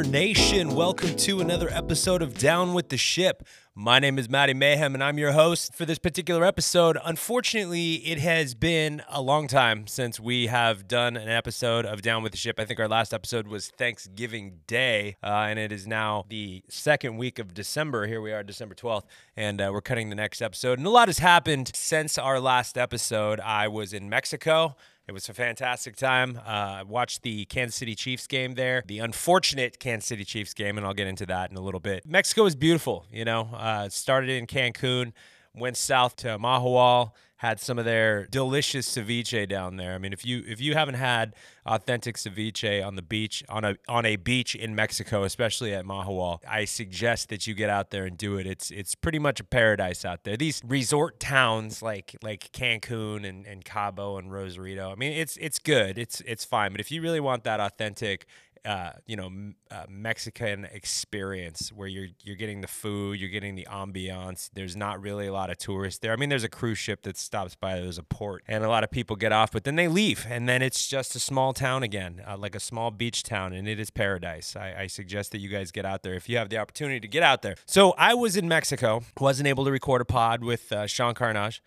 Raider Nation? Welcome to another episode of Down with the Ship. My name is Matty Mayhem, and I'm your host for this particular episode. Unfortunately, it has been a long time since we have done an episode of Down with the Ship. I think our last episode was Thanksgiving Day, uh, and it is now the second week of December. Here we are, December 12th, and uh, we're cutting the next episode. And a lot has happened since our last episode. I was in Mexico. It was a fantastic time. Uh, I watched the Kansas City Chiefs game there, the unfortunate Kansas City Chiefs game, and I'll get into that in a little bit. Mexico is beautiful, you know. Uh, started in Cancun, went south to Mahahual, had some of their delicious ceviche down there. I mean, if you if you haven't had authentic ceviche on the beach on a on a beach in Mexico, especially at Mahahual, I suggest that you get out there and do it. It's it's pretty much a paradise out there. These resort towns like like Cancun and, and Cabo and Rosarito. I mean, it's it's good. It's it's fine. But if you really want that authentic uh, you know, uh, Mexican experience where you're you're getting the food, you're getting the ambiance. There's not really a lot of tourists there. I mean, there's a cruise ship that stops by. There's a port, and a lot of people get off, but then they leave, and then it's just a small town again, uh, like a small beach town, and it is paradise. I, I suggest that you guys get out there if you have the opportunity to get out there. So I was in Mexico, wasn't able to record a pod with uh, Sean Carnage.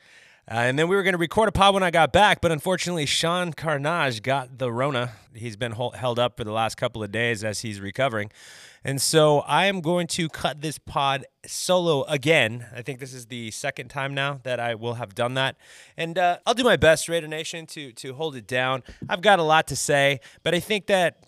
Uh, and then we were going to record a pod when I got back, but unfortunately, Sean Carnage got the Rona. He's been hold, held up for the last couple of days as he's recovering. And so I am going to cut this pod solo again. I think this is the second time now that I will have done that. And uh, I'll do my best, Raider Nation, to, to hold it down. I've got a lot to say, but I think that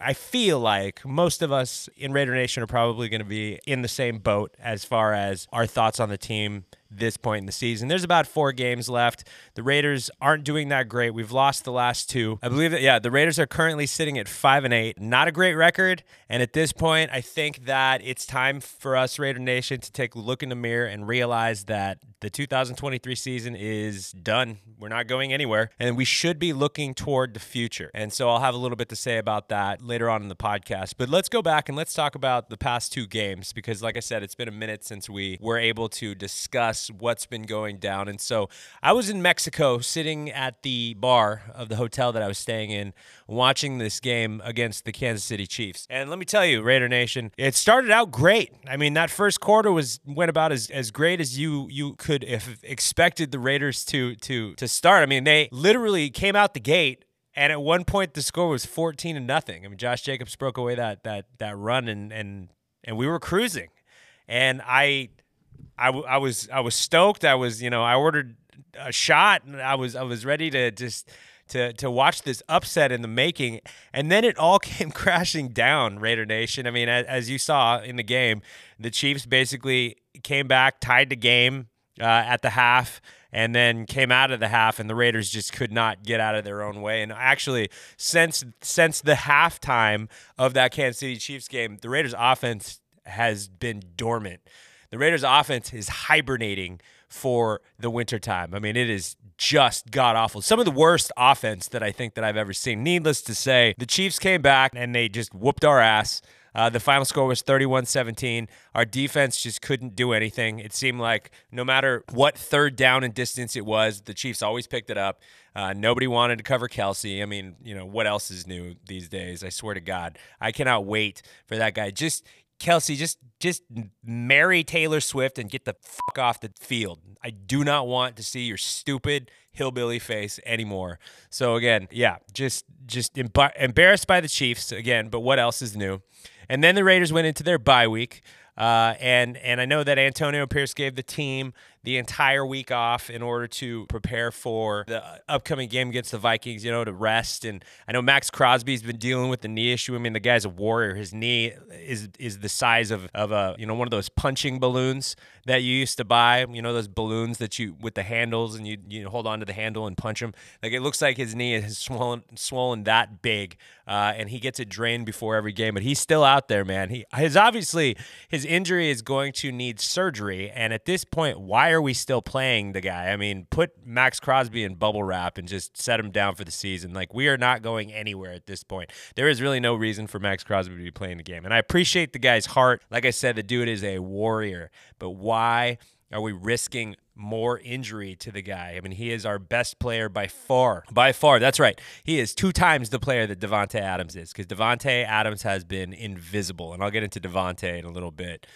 I feel like most of us in Raider Nation are probably going to be in the same boat as far as our thoughts on the team this point in the season. There's about four games left. The Raiders aren't doing that great. We've lost the last two. I believe that yeah, the Raiders are currently sitting at five and eight. Not a great record. And at this point, I think that it's time for us, Raider Nation, to take a look in the mirror and realize that the 2023 season is done. We're not going anywhere. And we should be looking toward the future. And so I'll have a little bit to say about that later on in the podcast. But let's go back and let's talk about the past two games because, like I said, it's been a minute since we were able to discuss what's been going down. And so I was in Mexico sitting at the bar of the hotel that I was staying in watching this game against the Kansas City Chiefs. And let me tell you, Raider Nation, it started out great. I mean, that first quarter was went about as, as great as you you could have expected the Raiders to to to start. I mean, they literally came out the gate and at one point the score was 14 to nothing. I mean, Josh Jacobs broke away that that that run and and and we were cruising. And I I, w- I was I was stoked. I was you know I ordered a shot and I was I was ready to just to to watch this upset in the making, and then it all came crashing down. Raider Nation. I mean, as, as you saw in the game, the Chiefs basically came back, tied the game uh, at the half. And then came out of the half, and the Raiders just could not get out of their own way. And actually, since since the halftime of that Kansas City Chiefs game, the Raiders' offense has been dormant the Raiders offense is hibernating for the wintertime. I mean, it is just god awful. Some of the worst offense that I think that I've ever seen. Needless to say, the Chiefs came back and they just whooped our ass. Uh, the final score was 31 17. Our defense just couldn't do anything. It seemed like no matter what third down and distance it was, the Chiefs always picked it up. Uh, nobody wanted to cover Kelce. I mean, you know, what else is new these days? I swear to God. I cannot wait for that guy. Just Kelce, just just marry Taylor Swift and get the fuck off the field. I do not want to see your stupid hillbilly face anymore. So again, yeah, just just embarrassed by the Chiefs again. But what else is new? And then the Raiders went into their bye week. Uh, and and I know that Antonio Pierce gave the team the entire week off in order to prepare for the upcoming game against the Vikings, you know, to rest. And I know Maxx Crosby's been dealing with the knee issue. I mean, the guy's a warrior. His knee is is the size of, of a, you know, one of those punching balloons that you used to buy, you know, those balloons that you, with the handles and you, you hold on to the handle and punch them. Like it looks like his knee is swollen, swollen that big. Uh, and he gets it drained before every game, but he's still out there, man. He, his obviously, his injury is going to need surgery. And at this point, why are we still playing the guy? I mean, put Maxx Crosby in bubble wrap and just set him down for the season. Like, we are not going anywhere at this point. There is really no reason for Maxx Crosby to be playing the game. And I appreciate the guy's heart. Like I said, the dude is a warrior. But why Are we risking more injury to the guy? I mean, he is our best player by far. By far. That's right. He is two times the player that Davante Adams is because Davante Adams has been invisible. And I'll get into Davante in a little bit.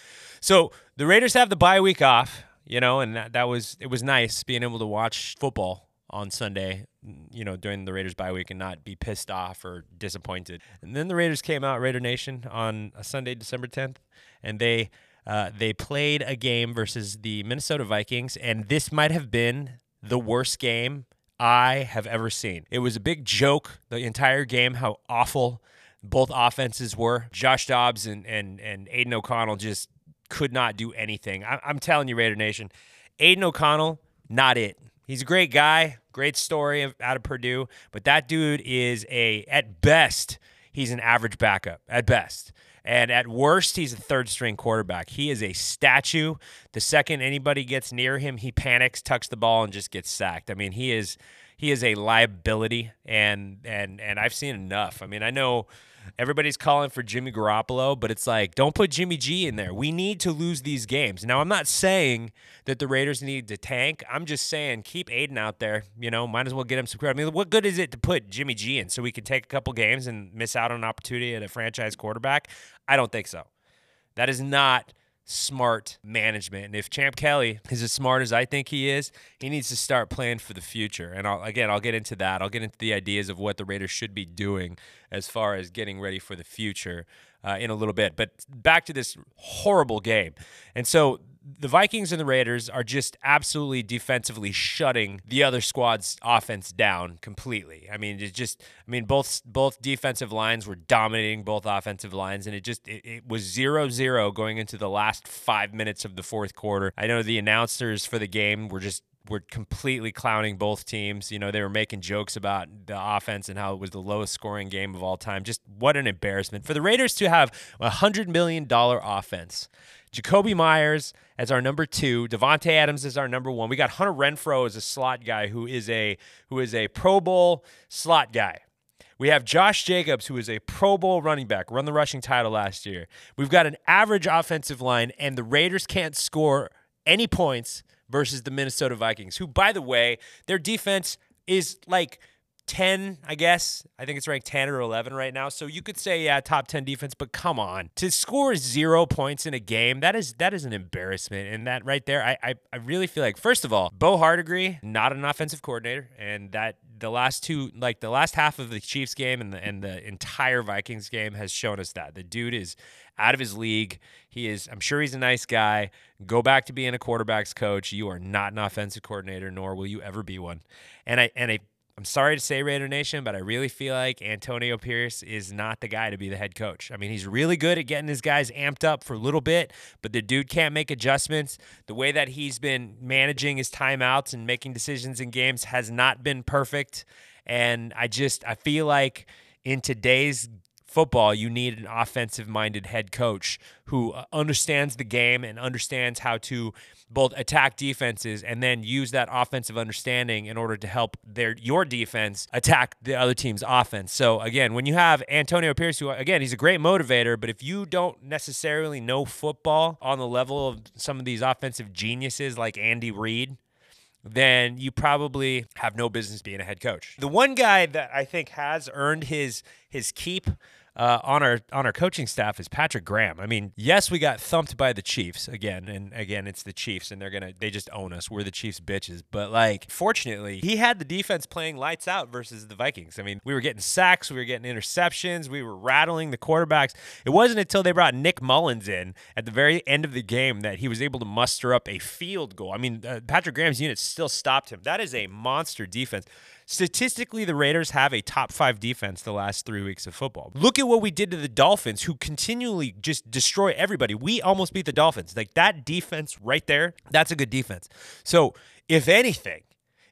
So the Raiders have the bye week off, you know, and that, that was it was nice being able to watch football on Sunday, you know, during the Raiders bye week and not be pissed off or disappointed. And then the Raiders came out, Raider Nation, on a Sunday, December 10th, and they uh, they played a game versus the Minnesota Vikings, and this might have been the worst game I have ever seen. It was a big joke the entire game how awful both offenses were. Josh Dobbs and and and Aidan O'Connell just could not do anything. I, I'm telling you, Raider Nation, Aidan O'Connell, not it. He's a great guy, great story out of Purdue, but that dude is a at best he's an average backup at best. And at worst, he's a third string quarterback. He is a statue. The second anybody gets near him, he panics, tucks the ball, and just gets sacked. I mean, he is he is a liability, and and and I've seen enough. I mean, I know everybody's calling for Jimmy Garoppolo, but it's like don't put Jimmy G in there. We need to lose these games. Now, I'm not saying that the Raiders need to tank. I'm just saying keep Aidan out there. You know, might as well get him some credit. I mean, what good is it to put Jimmy G in so we can take a couple games and miss out on an opportunity at a franchise quarterback? I don't think so. That is not smart management. And if Champ Kelly is as smart as I think he is, he needs to start playing for the future. And I'll, again, I'll get into that. I'll get into the ideas of what the Raiders should be doing as far as getting ready for the future uh, in a little bit. But back to this horrible game. And so the Vikings and the Raiders are just absolutely defensively shutting the other squad's offense down completely. I mean, it just I mean both both defensive lines were dominating both offensive lines and it just it, it was 0-0 going into the last 5 minutes of the fourth quarter. I know the announcers for the game were just were completely clowning both teams. You know, they were making jokes about the offense and how it was the lowest scoring game of all time. Just what an embarrassment for the Raiders to have a hundred million dollar offense Jakobi Meyers as our number two, Davante Adams is our number one. We got Hunter Renfrow as a slot guy who is a who is a Pro Bowl slot guy. We have Josh Jacobs, who is a Pro Bowl running back, run the rushing title last year. We've got an average offensive line, and the Raiders can't score any points versus the Minnesota Vikings, who, by the way, their defense is like 10, I guess. I think it's ranked 10 or 11 right now. So you could say, yeah, top 10 defense, but come on. To score zero points in a game, that is that is an embarrassment. And that right there, I I, I really feel like, first of all, Bo Hardegree, not an offensive coordinator. And that the last two, like the last half of the Chiefs game and the, and the entire Vikings game has shown us that. The dude is out of his league. He is, I'm sure he's a nice guy. Go back to being a quarterback's coach. You are not an offensive coordinator, nor will you ever be one. And I and I I'm sorry to say Raider Nation, but I really feel like Antonio Pierce is not the guy to be the head coach. I mean, he's really good at getting his guys amped up for a little bit, but the dude can't make adjustments. The way that he's been managing his timeouts and making decisions in games has not been perfect. And I just I feel like in today's football, you need an offensive minded head coach who uh, understands the game and understands how to both attack defenses and then use that offensive understanding in order to help their your defense attack the other team's offense. So again, when you have Antonio Pierce, who again he's a great motivator, but if you don't necessarily know football on the level of some of these offensive geniuses like Andy Reid, then you probably have no business being a head coach. The one guy that I think has earned his his keep uh, on our on our coaching staff is Patrick Graham. I mean, yes, we got thumped by the Chiefs again, and again, it's the Chiefs, and they're gonna they just own us. We're the Chiefs bitches. But like, fortunately, he had the defense playing lights out versus the Vikings. I mean, we were getting sacks, we were getting interceptions, we were rattling the quarterbacks. It wasn't until they brought Nick Mullens in at the very end of the game that he was able to muster up a field goal. I mean, uh, Patrick Graham's unit still stopped him. That is a monster defense. Statistically, the Raiders have a top five defense the last three weeks of football. Look at what we did to the Dolphins, who continually just destroy everybody. We almost beat the Dolphins. Like that defense right there, that's a good defense. So, if anything,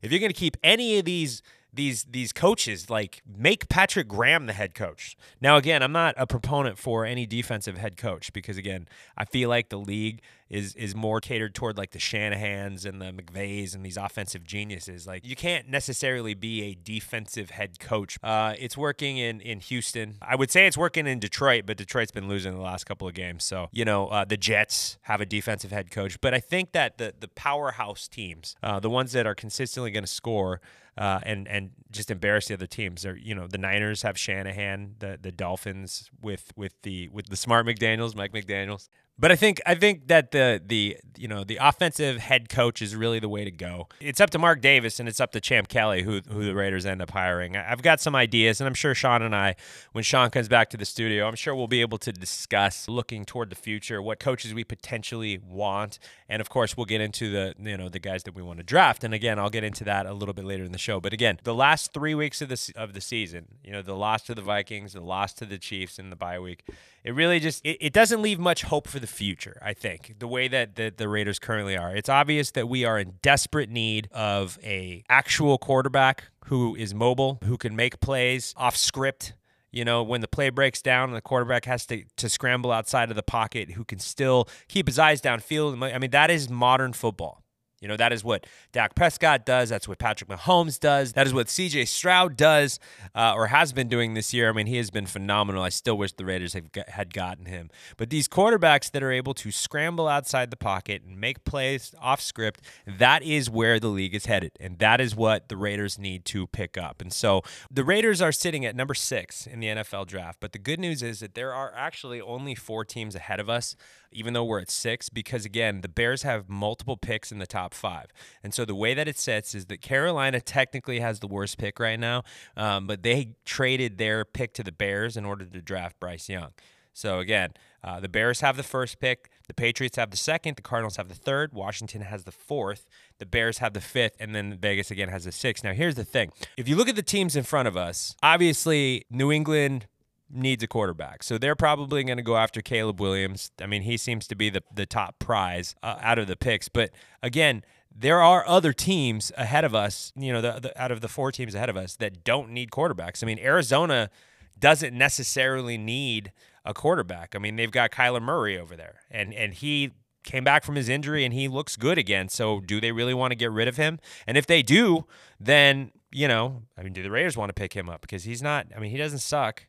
if you're going to keep any of these these these coaches like make Patrick Graham the head coach. Now again, I'm not a proponent for any defensive head coach because again, I feel like the league is is more catered toward like the Shanahans and the McVays and these offensive geniuses. Like you can't necessarily be a defensive head coach. Uh, it's working in in Houston. I would say it's working in Detroit, but Detroit's been losing the last couple of games. So you know uh, the Jets have a defensive head coach, but I think that the the powerhouse teams, uh, the ones that are consistently going to score. Uh, and and just embarrass the other teams. They're, you know, the Niners have Shanahan, the the Dolphins with with the with the smart McDaniels, Mike McDaniels. But I think I think that the the you know the offensive head coach is really the way to go. It's up to Mark Davis and it's up to Champ Kelly who who the Raiders end up hiring. I've got some ideas and I'm sure Sean and I when Sean comes back to the studio, I'm sure we'll be able to discuss looking toward the future, what coaches we potentially want, and of course we'll get into the you know the guys that we want to draft. And again, I'll get into that a little bit later in the show. But again, the last 3 weeks of the of the season, you know, the loss to the Vikings, the loss to the Chiefs in the bye week, it really just it, it doesn't leave much hope for the future i think the way that the, the raiders currently are it's obvious that we are in desperate need of a actual quarterback who is mobile who can make plays off script you know, when the play breaks down and the quarterback has to, to scramble outside of the pocket, who can still keep his eyes downfield. I mean, that is modern football. You know, that is what Dak Prescott does. That's what Patrick Mahomes does. That is what CJ Stroud does uh, or has been doing this year. I mean, he has been phenomenal. I still wish the Raiders have, had gotten him. But these quarterbacks that are able to scramble outside the pocket and make plays off script, that is where the league is headed. And that is what the Raiders need to pick up. And so the Raiders are sitting at number six in the NFL draft. But the good news is that there are actually only four teams ahead of us even though we're at six, because again, the Bears have multiple picks in the top five. And so the way that it sets is that Carolina technically has the worst pick right now, um, but they traded their pick to the Bears in order to draft Bryce Young. So again, uh, the Bears have the first pick, the Patriots have the second, the Cardinals have the third, Washington has the fourth, the Bears have the fifth, and then Vegas again has the sixth. Now, here's the thing if you look at the teams in front of us, obviously New England, needs a quarterback. So they're probably going to go after Caleb Williams. I mean, he seems to be the, the top prize uh, out of the picks. But again, there are other teams ahead of us, you know, the, the, out of the four teams ahead of us that don't need quarterbacks. I mean, Arizona doesn't necessarily need a quarterback. I mean, they've got Kyler Murray over there, and and he came back from his injury and he looks good again. So do they really want to get rid of him? And if they do, then you know, I mean, do the Raiders want to pick him up because he's not? I mean, he doesn't suck.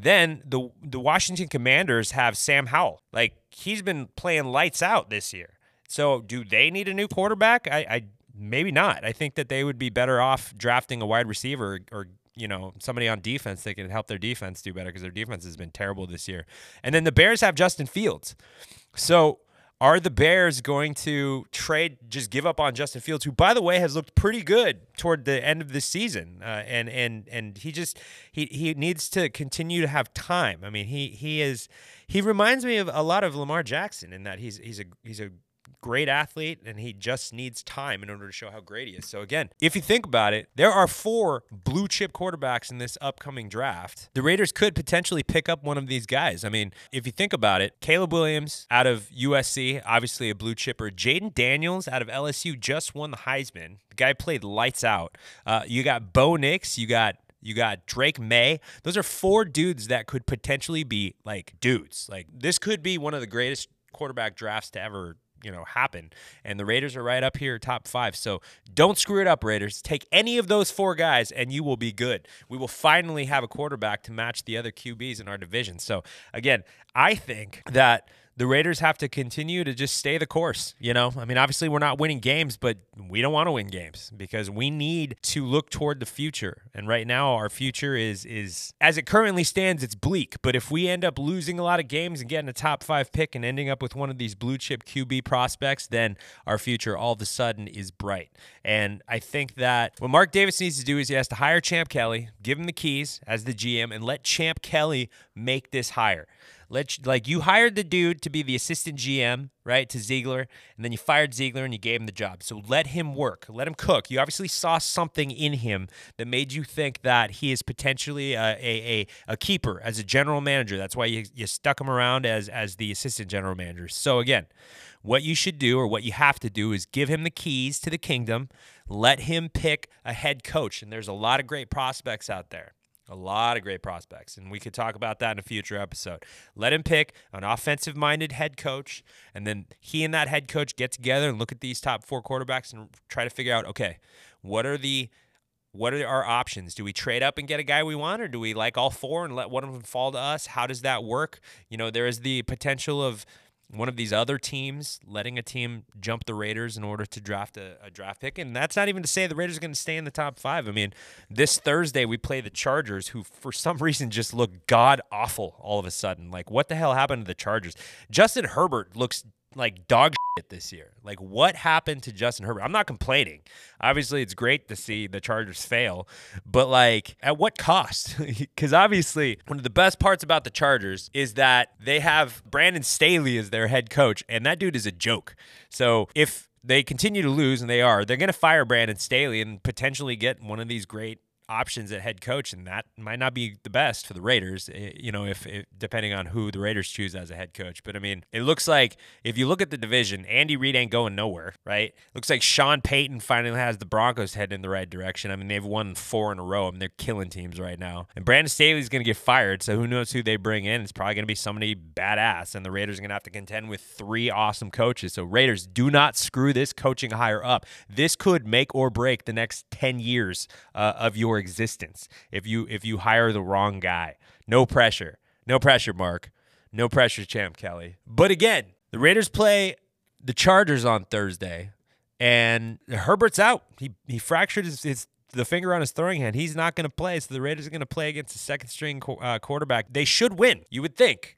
Then the the Washington Commanders have Sam Howell. Like he's been playing lights out this year. So do they need a new quarterback? I, I maybe not. I think that they would be better off drafting a wide receiver or you know somebody on defense that can help their defense do better because their defense has been terrible this year. And then the Bears have Justin Fields. So are the Bears going to trade, just give up on Justin Fields, who, by the way, has looked pretty good toward the end of the season, uh, and and and he just he he needs to continue to have time. I mean, he he is he reminds me of a lot of Lamar Jackson in that he's he's a he's a great athlete and he just needs time in order to show how great he is. So again, if you think about it, there are four blue chip quarterbacks in this upcoming draft. The Raiders could potentially pick up one of these guys. I mean, if you think about it, Caleb Williams out of USC, obviously a blue chipper. Jayden Daniels out of LSU just won the Heisman. The guy played lights out. Uh, you got Bo Nix, you got you got Drake Maye. Those are four dudes that could potentially be like dudes. Like this could be one of the greatest quarterback drafts to ever you know happen. And the raiders are right up here top five. So don't screw it up raiders. Take any of those four guys and you will be good. We will finally have a quarterback to match the other qb's in our division. So again i think that the Raiders have to continue to just stay the course. You know, I mean, obviously we're not winning games, but we don't want to win games because we need to look toward the future. And right now, our future is is as it currently stands, it's bleak. But if we end up losing a lot of games and getting a top five pick and ending up with one of these blue chip QB prospects, then our future all of a sudden is bright. And I think that what Mark Davis needs to do is he has to hire Champ Kelly, give him the keys as the GM, and let Champ Kelly make this hire. Let like you hired the dude to be the assistant GM, right, to Ziegler, and then you fired Ziegler and you gave him the job. So let him work, let him cook. You obviously saw something in him that made you think that he is potentially a a, a, a keeper as a general manager. That's why you, you stuck him around as as the assistant general manager. So again, what you should do or what you have to do is give him the keys to the kingdom. Let him pick a head coach, and there's a lot of great prospects out there. A lot of great prospects, and we could talk about that in a future episode. Let him pick an offensive minded head coach, and then he and that head coach get together and look at these top four quarterbacks and try to figure out okay, what are the what are our options? Do we trade up and get a guy we want, or do we like all four and let one of them fall to us? How does that work? You know, there is the potential of one of these other teams letting a team jump the Raiders in order to draft a, a draft pick. And that's not even to say the Raiders are going to stay in the top five. I mean, this Thursday we play the Chargers, who for some reason just look god awful all of a sudden. Like, what the hell happened to the Chargers? Justin Herbert looks like dog shit this year. Like, what happened to Justin Herbert? I'm not complaining. Obviously, it's great to see the Chargers fail, but like, at what cost? Because obviously, one of the best parts about the Chargers is that they have Brandon Staley as their head coach, and that dude is a joke. So if they continue to lose, and they are, they're going to fire Brandon Staley and potentially get one of these great options at head coach, and that might not be the best for the Raiders. eh, You know, if, if depending on who the Raiders choose as a head coach. But I mean, it looks like if you look at the division, Andy Reid ain't going nowhere, right? Looks like Sean Payton finally has the Broncos heading in the right direction. I mean, they've won four in a row. I mean, they're killing teams right now. And Brandon Staley's going to get fired, so who knows who they bring in? It's probably going to be somebody badass, and the Raiders are going to have to contend with three awesome coaches. So Raiders, do not screw this coaching hire up. This could make or break the next ten years uh, of your existence if you if you hire the wrong guy. No pressure, no pressure, Mark. No pressure, Champ Kelly. But again, the Raiders play the Chargers on Thursday, and Herbert's out. He he fractured his, his the finger on his throwing hand. He's not going to play. So the Raiders are going to play against the second string uh, quarterback. They should win. You would think.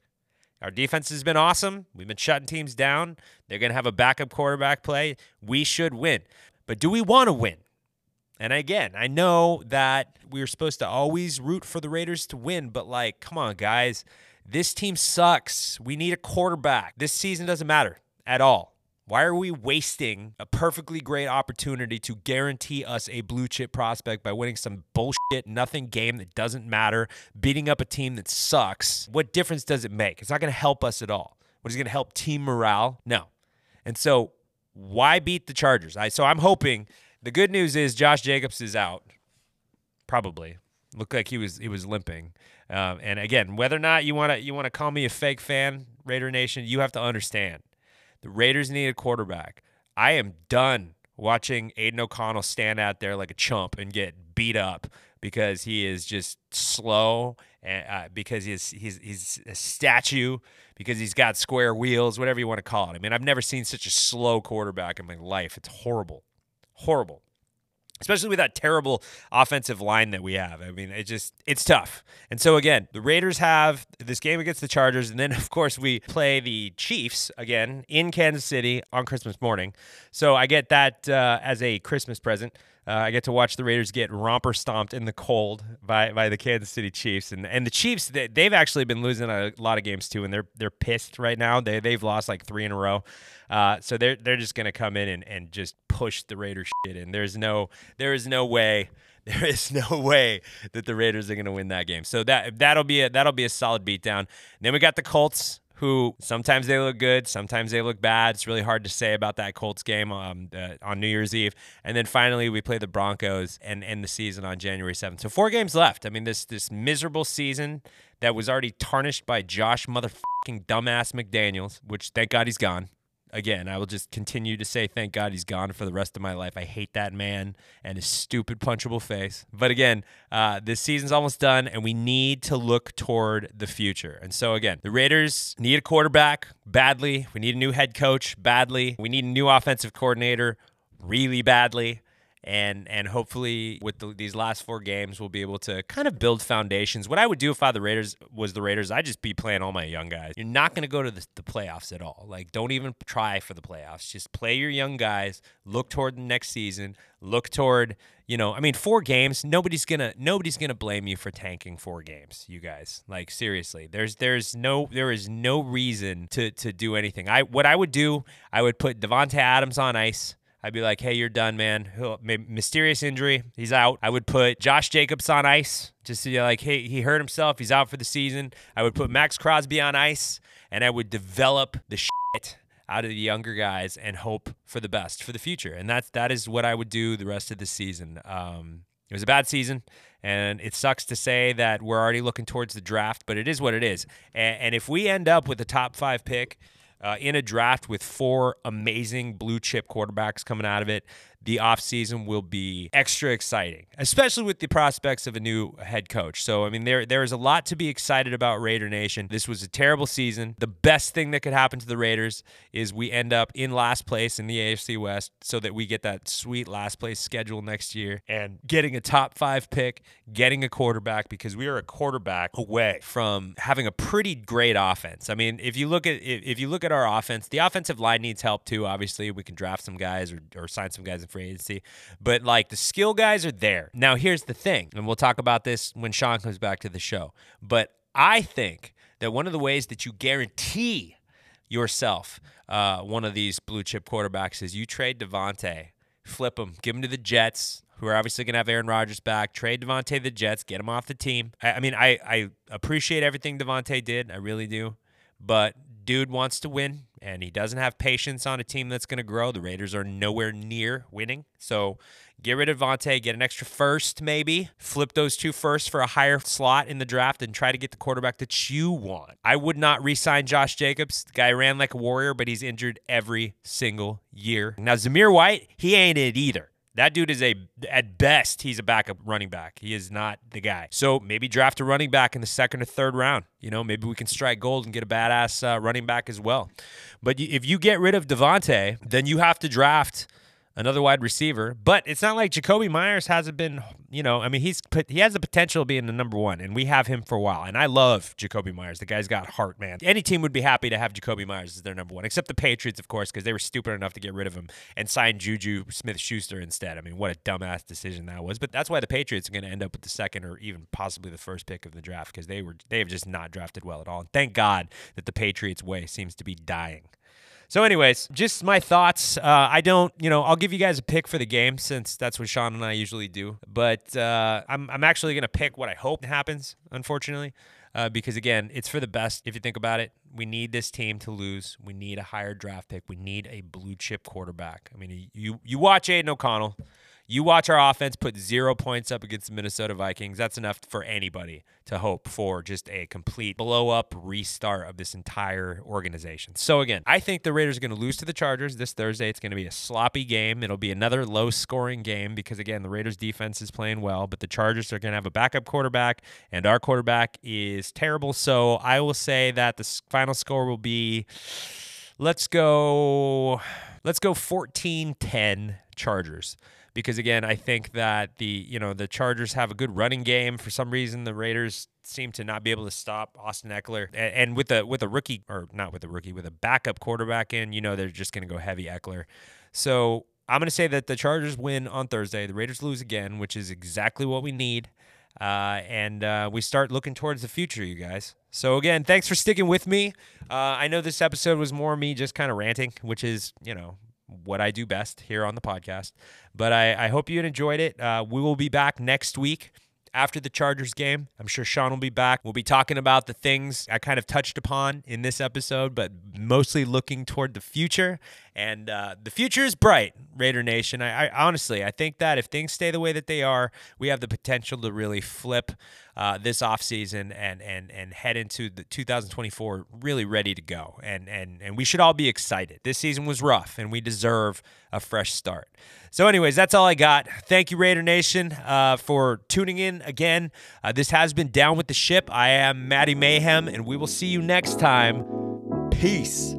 Our defense has been awesome. We've been shutting teams down. They're going to have a backup quarterback play. We should win. But do we want to win? And again, I know that we are supposed to always root for the Raiders to win, but like, come on, guys. This team sucks. We need a quarterback. This season doesn't matter at all. Why are we wasting a perfectly great opportunity to guarantee us a blue chip prospect by winning some bullshit nothing game that doesn't matter, beating up a team that sucks? What difference does it make? It's not going to help us at all. What is going to help team morale? No. And so, why beat the Chargers? I so I'm hoping the good news is Josh Jacobs is out. Probably looked like he was he was limping. Um, and again, whether or not you want to you want to call me a fake fan, Raider Nation, you have to understand the Raiders need a quarterback. I am done watching Aidan O'Connell stand out there like a chump and get beat up because he is just slow and uh, because he's he's he's a statue because he's got square wheels, whatever you want to call it. I mean, I've never seen such a slow quarterback in my life. It's horrible, horrible especially with that terrible offensive line that we have. I mean, it just it's tough. And so again, the Raiders have this game against the Chargers, and then of course we play the Chiefs again in Kansas City on Christmas morning. So I get that uh, as a Christmas present. Uh, I get to watch the Raiders get romper stomped in the cold by, by the Kansas City Chiefs, and and the Chiefs they, they've actually been losing a lot of games too, and they're they're pissed right now. They they've lost like three in a row, uh, so they're they're just gonna come in and, and just push the Raiders shit in. There's no there is no way there is no way that the Raiders are to win that game. So that that'll be a that'll be a solid beatdown. Then we got the Colts, who sometimes they look good, sometimes they look bad. It's really hard to say about that Colts game um, uh, on New Year's Eve. And then finally we play the Broncos and end the season on January 7th. So four games left. I mean this this miserable season that was already tarnished by Josh motherfucking dumbass McDaniels, which thank God he's gone again, I will just continue to say thank God he's gone for the rest of my life. I hate that man and his stupid punchable face. But again, uh, this season's almost done, and we need to look toward the future. And so again, the Raiders need a quarterback badly. We need a new head coach badly. We need a new offensive coordinator really badly and and hopefully with the, these last four games we'll be able to kind of build foundations. What i would do if i the raiders was the raiders i'd just be playing all my young guys. You're not going to go to the, the playoffs at all. Like don't even try for the playoffs. Just play your young guys look toward the next season look toward you know i mean four games nobody's gonna nobody's gonna blame you for tanking four games you guys. Like seriously there's there's no there is no reason to to do anything. I what i would do i would put davante adams on ice I'd be like, hey, you're done, man. Mysterious injury. He's out. I would put Josh Jacobs on ice just to be like, hey, he hurt himself. He's out for the season. I would put Maxx Crosby on ice and I would develop the shit out of the younger guys and hope for the best for the future. And that's, that is what I would do the rest of the season. Um, It was a bad season. And it sucks to say that we're already looking towards the draft, but it is what it is. And, and if we end up with a top five pick uh, in a draft with four amazing blue chip quarterbacks coming out of it, the offseason will be extra exciting, especially with the prospects of a new head coach. So, I mean, there there is a lot to be excited about Raider Nation. This was a terrible season. The best thing that could happen to the Raiders is we end up in last place in the AFC West so that we get that sweet last place schedule next year and getting a top five pick, getting a quarterback because we are a quarterback away from having a pretty great offense. I mean, if you look at if you look at our offense, the offensive line needs help too. Obviously, we can draft some guys or, or sign some guys free agency. But like the skill guys are there. Now, here's the thing, and we'll talk about this when Sean comes back to the show. But I think that one of the ways that you guarantee yourself uh, one of these blue chip quarterbacks is you trade Davante, flip him, give him to the Jets, who are obviously going to have Aaron Rodgers back. Trade Davante to the Jets, get him off the team. I, I mean, I, I appreciate everything Davante did. I really do. But dude wants to win and he doesn't have patience on a team that's going to grow. The Raiders are nowhere near winning. So get rid of Vontae, get an extra first maybe, flip those two firsts for a higher slot in the draft and try to get the quarterback that you want. I would not re sign Josh Jacobs. The guy ran like a warrior, but he's injured every single year. Now, Zamir White, he ain't it either. That dude is a, at best, he's a backup running back. He is not the guy. So maybe draft a running back in the second or third round. You know, maybe we can strike gold and get a badass uh, running back as well. But if you get rid of Davante, then you have to draft another wide receiver. But it's not like Jakobi Meyers hasn't been, you know, I mean, he's he has the potential of being the number one, and we have him for a while. And I love Jakobi Meyers. The guy's got heart, man. Any team would be happy to have Jakobi Meyers as their number one, except the Patriots, of course, because they were stupid enough to get rid of him and sign Juju Smith Schuster instead. I mean, what a dumbass decision that was. But that's why the Patriots are going to end up with the second or even possibly the first pick of the draft because they were they have just not drafted well at all. And thank God that the Patriots way seems to be dying. So, anyways, just my thoughts. Uh, I don't, you know, I'll give you guys a pick for the game since that's what Sean and I usually do. But uh, I'm, I'm actually going to pick what I hope happens, unfortunately, uh, because again, it's for the best. If you think about it, we need this team to lose. We need a higher draft pick. We need a blue chip quarterback. I mean, you you watch Aidan O'Connell. You watch our offense put zero points up against the Minnesota Vikings. That's enough for anybody to hope for just a complete blow up restart of this entire organization. So, again, I think the Raiders are going to lose to the Chargers this Thursday. It's going to be a sloppy game. It'll be another low scoring game because, again, the Raiders defense is playing well, but the Chargers are going to have a backup quarterback, and our quarterback is terrible. So, I will say that the final score will be let's go let's go 14-10 Chargers because again, I think that the you know the Chargers have a good running game. For some reason, the Raiders seem to not be able to stop Austin Ekeler, and, and with a with a rookie or not with a rookie with a backup quarterback in, you know they're just going to go heavy Ekeler. So I'm going to say that the Chargers win on Thursday. The Raiders lose again, which is exactly what we need. Uh, and uh, we start looking towards the future, you guys. So again, thanks for sticking with me. Uh, I know this episode was more me just kind of ranting, which is you know what I do best here on the podcast. But I, I hope you enjoyed it. Uh, we will be back next week after the Chargers game. I'm sure Sean will be back. We'll be talking about the things I kind of touched upon in this episode, but mostly looking toward the future. And uh, the future is bright, Raider Nation. I, I, honestly, I think that if things stay the way that they are, we have the potential to really flip uh, this offseason and and and head into the 2024 really ready to go. And and and we should all be excited. This season was rough, and we deserve a fresh start. So, anyways, that's all I got. Thank you, Raider Nation, uh, for tuning in again. Uh, this has been Down with the Ship. I am Matty Mayhem, and we will see you next time. Peace.